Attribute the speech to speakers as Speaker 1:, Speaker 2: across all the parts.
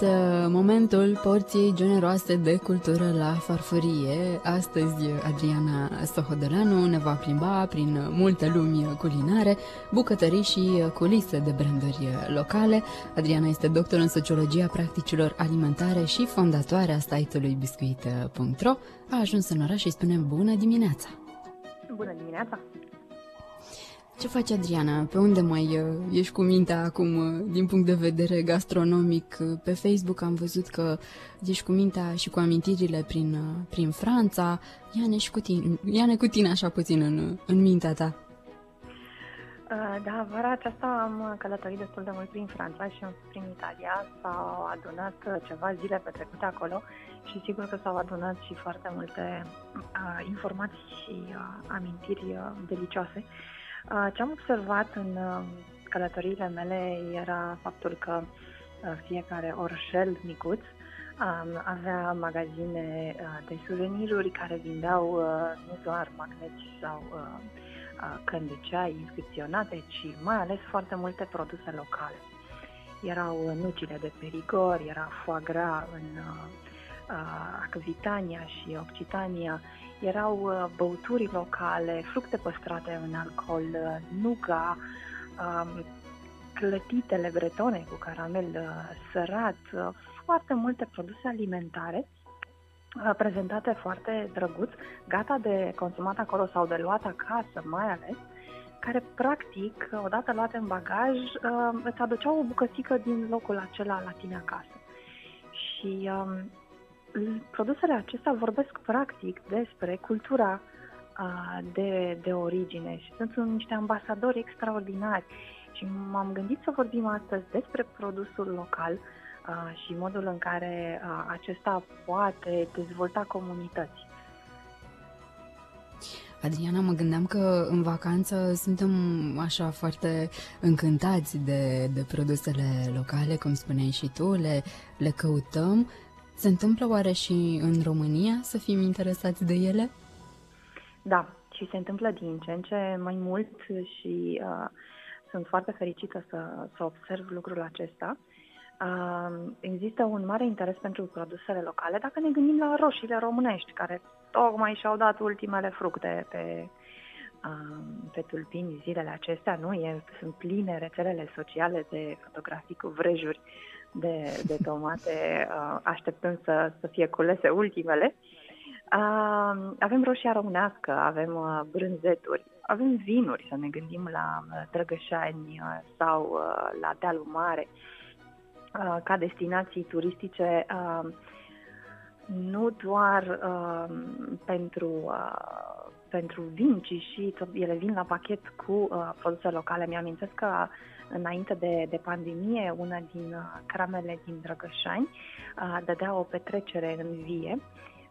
Speaker 1: Venit uh, momentul porției generoase de cultură la farfurie. Astăzi Adriana Sohodoranu ne va plimba prin multe lumi culinare, bucătării și culise de branduri locale. Adriana este doctor în sociologia practicilor alimentare și fondatoarea site-ului biscuit.ro. A ajuns în oraș și spune bună dimineața!
Speaker 2: Bună dimineața!
Speaker 1: Ce faci, Adriana? Pe unde mai uh, ești cu mintea acum uh, din punct de vedere gastronomic? Uh, pe Facebook am văzut că ești cu mintea și cu amintirile prin, prin Franța. Ia-ne, și cu tine, ia-ne cu tine așa puțin în, în mintea ta.
Speaker 2: Da, vara aceasta am călătorit destul de mult prin Franța și prin Italia. S-au adunat ceva zile petrecute acolo și sigur că s-au adunat și foarte multe uh, informații și uh, amintiri uh, delicioase. Uh, ce am observat în călătoriile mele era faptul că fiecare orșel micuț avea magazine de suveniruri care vindeau nu doar magneți sau căndicei inscripționate, ci mai ales foarte multe produse locale. Erau nucile de perigor, era foie gras în Acvitania și Occitania, erau uh, băuturi locale, fructe păstrate în alcool, uh, nuga, um, clătitele bretone cu caramel uh, sărat, foarte multe produse alimentare prezentate foarte drăguț, gata de consumat acolo sau de luat acasă mai ales, care practic, odată luate în bagaj, îți aduceau o bucățică din locul acela la tine acasă. Și um, produsele acestea vorbesc practic despre cultura de, de origine și sunt niște ambasadori extraordinari. Și m-am gândit să vorbim astăzi despre produsul local și modul în care acesta poate dezvolta comunități.
Speaker 1: Adriana, mă gândeam că în vacanță suntem așa foarte încântați de, de produsele locale, cum spuneai și tu, le, le căutăm, se întâmplă oare și în România să fim interesați de ele?
Speaker 2: Da, și se întâmplă din ce în ce mai mult și uh, sunt foarte fericită să, să observ lucrul acesta. Uh, există un mare interes pentru produsele locale dacă ne gândim la roșiile românești, care tocmai și-au dat ultimele fructe pe, uh, pe tulpini zilele acestea, nu? E, sunt pline rețelele sociale de fotografii cu vrejuri de, de tomate, uh, așteptăm să, să fie culese ultimele. Uh, avem roșia românească, avem uh, brânzeturi, avem vinuri, să ne gândim la Drăgășani sau la Dealul Mare, ca destinații turistice nu doar pentru pentru vin, ci și ele vin la pachet cu uh, produse locale. Mi-amintesc că înainte de, de pandemie, una din uh, cramele din Drăgășani uh, dădea o petrecere în vie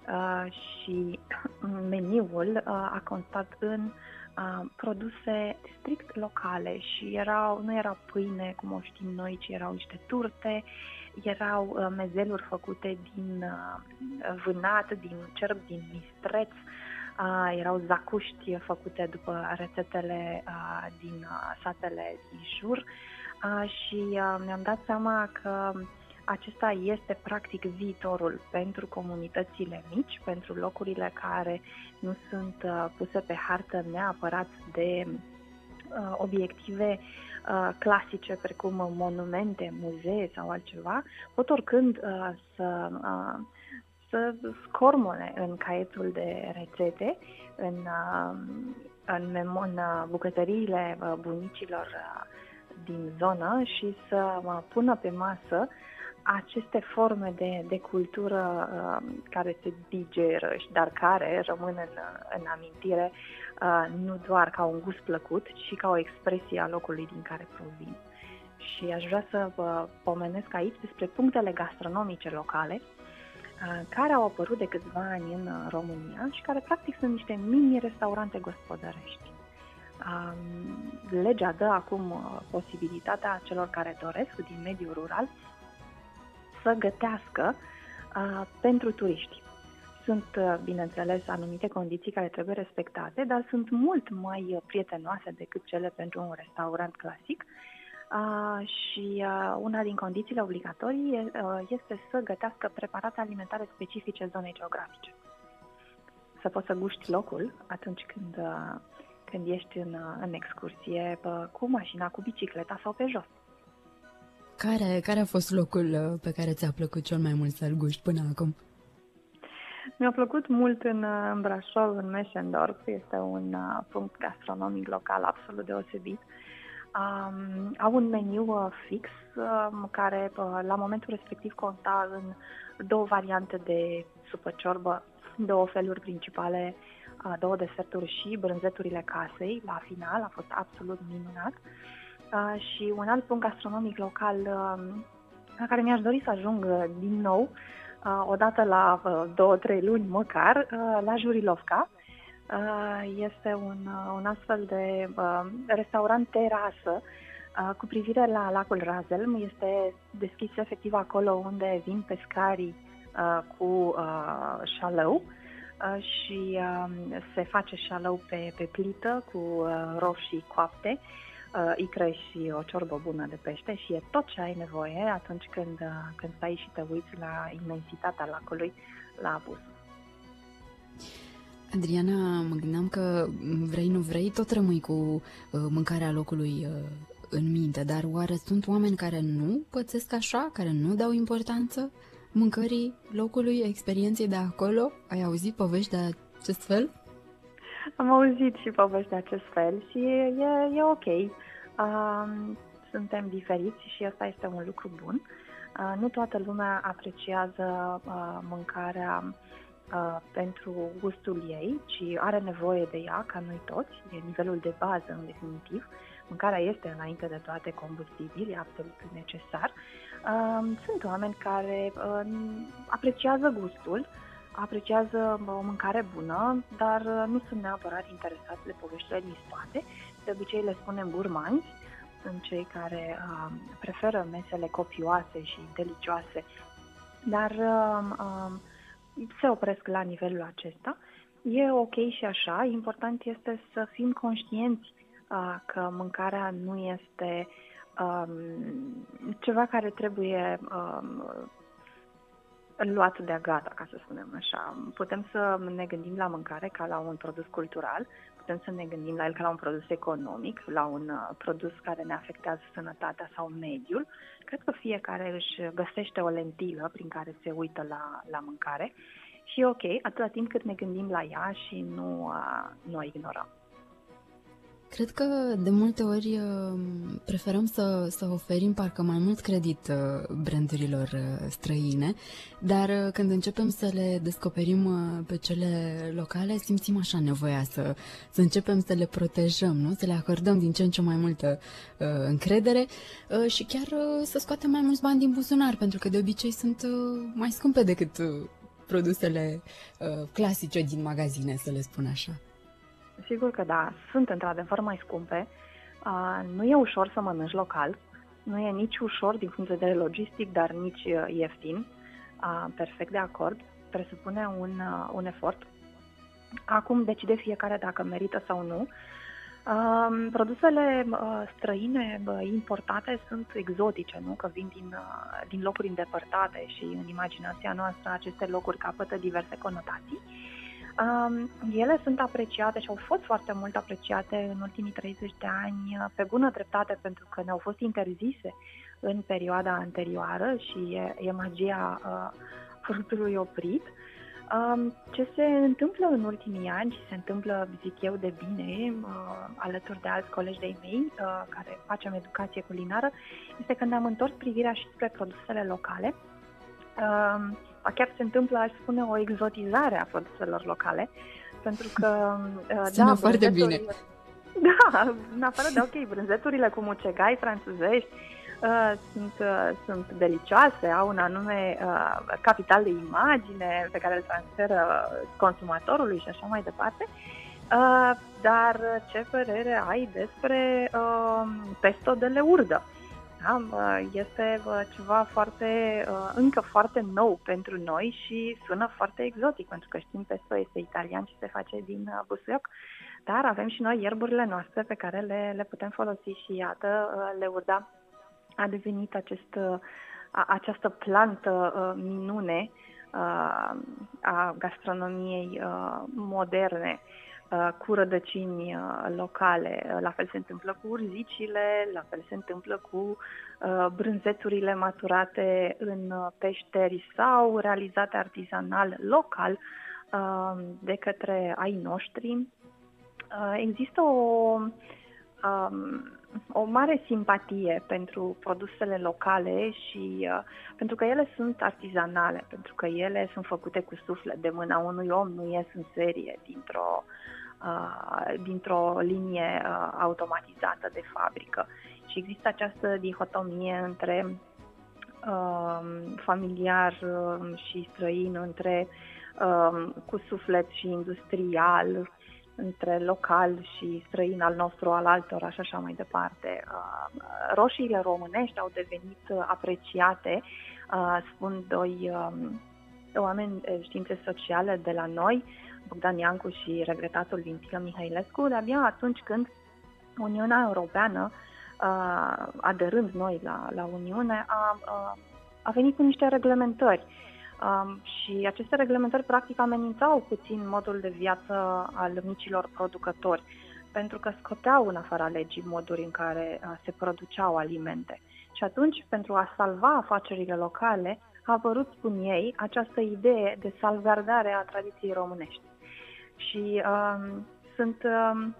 Speaker 2: uh, și meniul uh, a constat în uh, produse strict locale și erau, nu era pâine, cum o știm noi, ci erau niște turte, erau uh, mezeluri făcute din uh, vânat, din cerb, din mistreț, uh, erau zacuști făcute după rețetele uh, din uh, satele din jur. Uh, și uh, mi-am dat seama că acesta este practic viitorul pentru comunitățile mici, pentru locurile care nu sunt uh, puse pe hartă neapărat de uh, obiective uh, clasice precum monumente, muzee sau altceva, pot oricând uh, să uh, să scormone în caietul de rețete, în, um, în, în uh, bucătăriile uh, bunicilor uh, din zonă și să pună pe masă aceste forme de, de cultură uh, care se digeră, dar care rămân în, în amintire uh, nu doar ca un gust plăcut, ci ca o expresie a locului din care provin. Și aș vrea să vă pomenesc aici despre punctele gastronomice locale, care au apărut de câțiva ani în România și care practic sunt niște mini-restaurante gospodărești. legea dă acum posibilitatea celor care doresc din mediul rural să gătească pentru turiști. Sunt, bineînțeles, anumite condiții care trebuie respectate, dar sunt mult mai prietenoase decât cele pentru un restaurant clasic. Uh, și uh, una din condițiile obligatorii uh, este să gătească preparate alimentare specifice zonei geografice. Să poți să guști locul atunci când, uh, când ești în, uh, în excursie uh, cu mașina, cu bicicleta sau pe jos.
Speaker 1: Care, care a fost locul uh, pe care ți-a plăcut cel mai mult să-l guști până acum?
Speaker 2: Mi-a plăcut mult în, uh, în Brașov, în Meșendorf. Este un uh, punct gastronomic local absolut deosebit. Um, au un meniu uh, fix um, care uh, la momentul respectiv conta în două variante de supă ciorbă, două feluri principale, uh, două deserturi și brânzeturile casei la final. A fost absolut minunat. Uh, și un alt punct gastronomic local uh, la care mi-aș dori să ajung uh, din nou, uh, odată la uh, două, trei luni măcar, uh, la Jurilovca. Uh, este un, uh, un astfel de uh, restaurant terasă uh, cu privire la lacul Razelm. Este deschis efectiv acolo unde vin pescarii uh, cu uh, șalău uh, și uh, se face șalău pe, pe plită cu uh, roșii coapte. Uh, uh, icre și o ciorbă bună de pește și e tot ce ai nevoie atunci când, uh, când stai și te uiți la imensitatea lacului la abuz.
Speaker 1: Adriana, mă gândeam că vrei, nu vrei, tot rămâi cu uh, mâncarea locului uh, în minte, dar oare sunt oameni care nu pățesc așa, care nu dau importanță mâncării locului, experienței de acolo? Ai auzit povești de acest fel?
Speaker 2: Am auzit și povești de acest fel și e, e ok. Uh, suntem diferiți și asta este un lucru bun. Uh, nu toată lumea apreciază uh, mâncarea uh, pentru gustul ei, ci are nevoie de ea, ca noi toți, e nivelul de bază în definitiv. Mâncarea este înainte de toate combustibil, e absolut necesar. Uh, sunt oameni care uh, apreciază gustul, apreciază o mâncare bună, dar uh, nu sunt neapărat interesați de poveștile din spate. De obicei le spunem burmanzi, sunt cei care uh, preferă mesele copioase și delicioase, dar uh, uh, se opresc la nivelul acesta. E ok și așa, important este să fim conștienți uh, că mâncarea nu este um, ceva care trebuie um, luat de gata, ca să spunem așa. Putem să ne gândim la mâncare ca la un produs cultural, putem să ne gândim la el ca la un produs economic, la un uh, produs care ne afectează sănătatea sau mediul. Cred că fiecare își găsește o lentilă prin care se uită la, la mâncare și e ok, atâta timp cât ne gândim la ea și nu, uh, nu o ignorăm.
Speaker 1: Cred că de multe ori uh, preferăm să, să oferim parcă mai mult credit uh, brandurilor uh, străine, dar când începem să le descoperim pe cele locale, simțim așa nevoia să, să începem să le protejăm, nu? să le acordăm din ce în ce mai multă uh, încredere uh, și chiar uh, să scoatem mai mulți bani din buzunar, pentru că de obicei sunt uh, mai scumpe decât uh, produsele uh, clasice din magazine, să le spun așa.
Speaker 2: Sigur că da, sunt într-adevăr mai scumpe. Uh, nu e ușor să mănânci local, nu e nici ușor din punct de vedere logistic, dar nici uh, ieftin. Uh, perfect de acord, presupune un, uh, un efort. Acum decide fiecare dacă merită sau nu. Uh, produsele uh, străine uh, importate sunt exotice, nu? că vin din, uh, din locuri îndepărtate și în imaginația noastră aceste locuri capătă diverse conotații. Um, ele sunt apreciate și au fost foarte mult apreciate în ultimii 30 de ani, uh, pe bună dreptate, pentru că ne-au fost interzise în perioada anterioară și e, e magia uh, fructului oprit. Um, ce se întâmplă în ultimii ani și se întâmplă, zic eu, de bine, uh, alături de alți colegi de-ai mei uh, care facem educație culinară, este că ne-am întors privirea și spre produsele locale. Uh, chiar se întâmplă, aș spune, o exotizare a produselor locale, pentru că...
Speaker 1: Uh, Sună da, foarte bine.
Speaker 2: Da, în afară de, ok, brânzeturile cu mucegai franțuzești uh, sunt, uh, sunt delicioase, au un anume uh, capital de imagine pe care îl transferă consumatorului și așa mai departe, Uh, dar ce părere ai despre uh, pesto de leurdă? Da? Este ceva foarte, încă foarte nou pentru noi și sună foarte exotic, pentru că știm pesto este italian și se face din busuioc, dar avem și noi ierburile noastre pe care le, le putem folosi și iată, leurda a devenit acest, această plantă minune a gastronomiei moderne. Uh, cu rădăcini uh, locale. Uh, la fel se întâmplă cu urzicile, la fel se întâmplă cu brânzeturile maturate în peșteri sau realizate artizanal local de către ai noștri. Există o, um, o mare simpatie pentru produsele locale și uh, pentru că ele sunt artizanale, pentru că ele sunt făcute cu suflet de mâna unui om, nu ies în serie dintr-o uh, dintr-o linie uh, automatizată de fabrică. Și există această dihotomie între uh, familiar uh, și străin, între uh, cu suflet și industrial, între local și străin al nostru, al altora și așa mai departe. Uh, roșiile românești au devenit apreciate, uh, spun doi um, oameni științe sociale de la noi, Bogdan Iancu și regretatul Vintilă Mihailescu, de-abia atunci când Uniunea Europeană, uh, aderând noi la, la Uniune, a, a venit cu niște reglementări Um, și aceste reglementări practic amenințau puțin modul de viață al micilor producători, pentru că scoteau în afara legii moduri în care uh, se produceau alimente. Și atunci, pentru a salva afacerile locale, a apărut, spun ei, această idee de salvardare a tradiției românești. Și um, sunt um,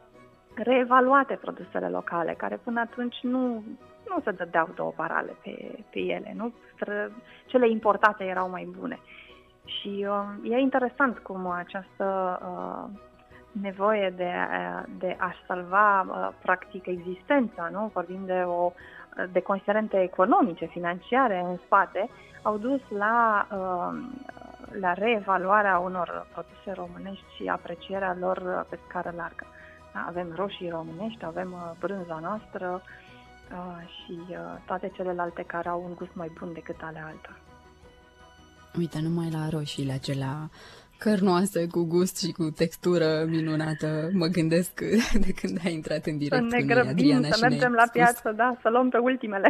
Speaker 2: reevaluate produsele locale, care până atunci nu nu se dădeau două parale pe, pe ele, nu? Cele importate erau mai bune. Și uh, e interesant cum această uh, nevoie de, de a salva uh, practic existența, nu? Vorbim de o de considerente economice, financiare în spate, au dus la, uh, la reevaluarea unor produse românești și aprecierea lor pe scară largă. Da? Avem roșii românești, avem uh, brânza noastră, și toate celelalte care au un gust mai bun decât ale altor.
Speaker 1: Uite, numai la roșiile acelea cărnoase, cu gust și cu textură minunată, mă gândesc de când ai intrat în direct
Speaker 2: să ne grăbim, Adriana să mergem la piață, da, să luăm pe ultimele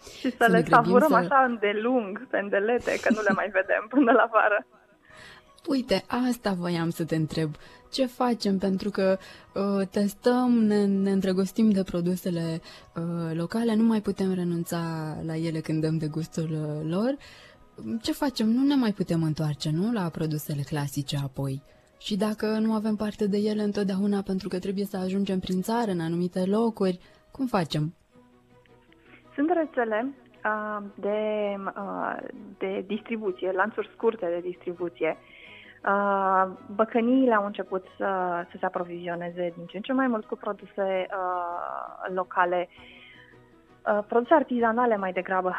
Speaker 2: și să, să le savurăm să... așa îndelung, pe îndelete, că nu le mai vedem până la vară.
Speaker 1: Uite, asta voiam să te întreb. Ce facem? Pentru că uh, testăm, ne, ne îndrăgostim de produsele uh, locale, nu mai putem renunța la ele când dăm de gustul uh, lor. Ce facem? Nu ne mai putem întoarce, nu? La produsele clasice apoi. Și dacă nu avem parte de ele întotdeauna pentru că trebuie să ajungem prin țară, în anumite locuri, cum facem?
Speaker 2: Sunt rețele uh, de, uh, de distribuție, lanțuri scurte de distribuție, Uh, băcăniile au început să, să se aprovizioneze din ce în ce mai mult cu produse uh, locale, uh, produse artizanale mai degrabă.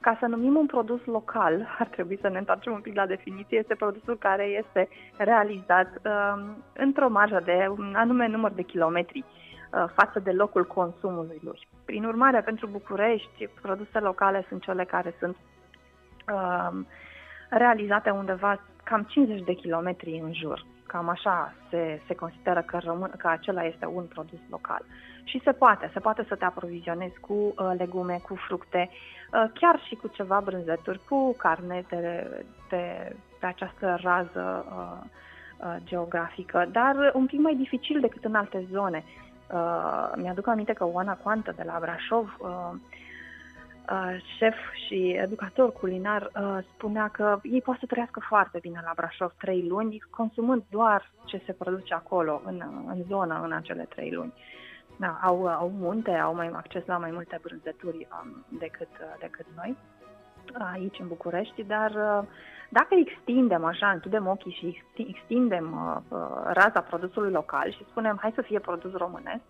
Speaker 2: Ca să numim un produs local, ar trebui să ne întoarcem un pic la definiție, este produsul care este realizat uh, într-o marjă de un anume număr de kilometri uh, față de locul consumului lui. Prin urmare, pentru București, produse locale sunt cele care sunt uh, realizate undeva cam 50 de kilometri în jur. Cam așa se, se consideră că, rămân, că acela este un produs local. Și se poate, se poate să te aprovizionezi cu uh, legume, cu fructe, uh, chiar și cu ceva brânzeturi, cu carne de, de, pe această rază uh, uh, geografică, dar un pic mai dificil decât în alte zone. Uh, mi-aduc aminte că Oana Coantă de la Brașov uh, Uh, șef și educator culinar uh, spunea că ei pot să trăiască foarte bine la Brașov trei luni, consumând doar ce se produce acolo, în, în zonă, în acele trei luni. Da, au, au munte, au mai acces la mai multe brânzeturi um, decât, uh, decât noi aici în București, dar uh, dacă extindem așa, închidem ochii și extindem uh, raza produsului local și spunem hai să fie produs românesc,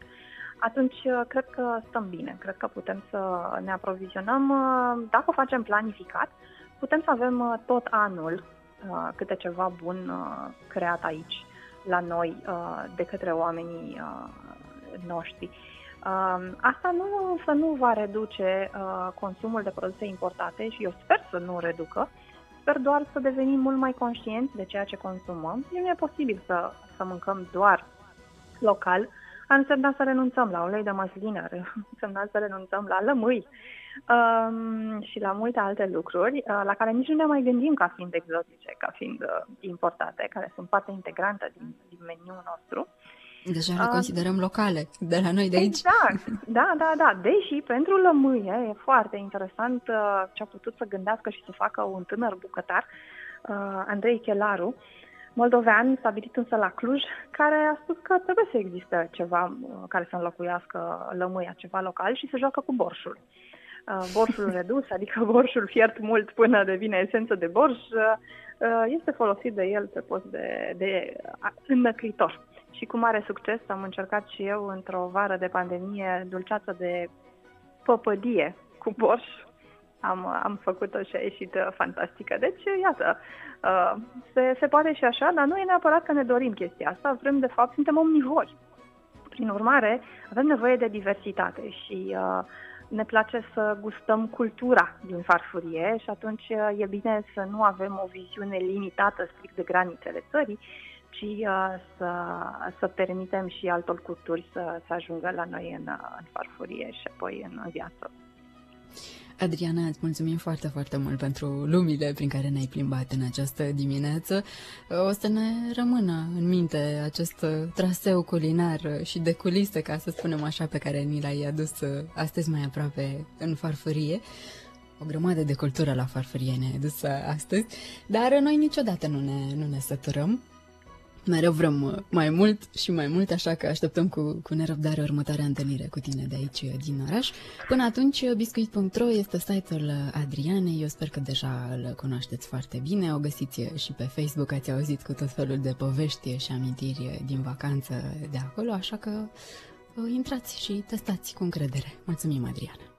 Speaker 2: atunci uh, cred că stăm bine, cred că putem să ne aprovizionăm. Uh, dacă o facem planificat, putem să avem uh, tot anul câte ceva bun creat aici. la noi de către oamenii noștri. Asta nu să nu va reduce consumul de produse importate și eu sper să nu reducă, sper doar să devenim mult mai conștienți de ceea ce consumăm. Nu e posibil să, să mâncăm doar local, a însemnat să renunțăm la ulei de măsline, a însemnat să renunțăm la lămâi um, și la multe alte lucruri uh, la care nici nu ne mai gândim ca fiind exotice, ca fiind uh, importate, care sunt parte integrantă din, din meniul nostru.
Speaker 1: Deja le uh, considerăm locale, de la noi de aici.
Speaker 2: Exact, da, da, da. Deși pentru lămâie e foarte interesant uh, ce a putut să gândească și să facă un tânăr bucătar, uh, Andrei Chelaru, uh, moldovean, stabilit însă la Cluj, care a spus că trebuie să existe ceva uh, care să înlocuiască lămâia, ceva local și se joacă cu borșul. Uh, borșul redus, adică borșul fiert mult până devine esență de borș, uh, este folosit de el pe post de, de înnăcritor. Și cu mare succes am încercat și eu într-o vară de pandemie dulceață de păpădie cu borș am, am făcut-o și a ieșit uh, fantastică. Deci, iată, uh, se, se poate și așa, dar nu e neapărat că ne dorim chestia asta, vrem, de fapt, suntem omnivori. Prin urmare, avem nevoie de diversitate și uh, ne place să gustăm cultura din farfurie și atunci e bine să nu avem o viziune limitată strict de granițele țării, ci uh, să, să permitem și altor culturi să, să ajungă la noi în, în farfurie și apoi în viață.
Speaker 1: Adriana, îți mulțumim foarte, foarte mult pentru lumile prin care ne-ai plimbat în această dimineață. O să ne rămână în minte acest traseu culinar și de culise, ca să spunem așa, pe care ni l-ai adus astăzi mai aproape în farfurie. O grămadă de cultură la farfurie ne-ai adus astăzi, dar noi niciodată nu ne, nu ne săturăm. Mereu vrem uh, mai mult și mai mult, așa că așteptăm cu, cu nerăbdare următoarea întâlnire cu tine de aici, uh, din oraș. Până atunci, uh, biscuit.ro este site-ul Adrianei, eu sper că deja îl cunoașteți foarte bine, o găsiți și pe Facebook, ați auzit cu tot felul de povești și amintiri din vacanță de acolo, așa că intrați și testați cu încredere. Mulțumim, Adriana!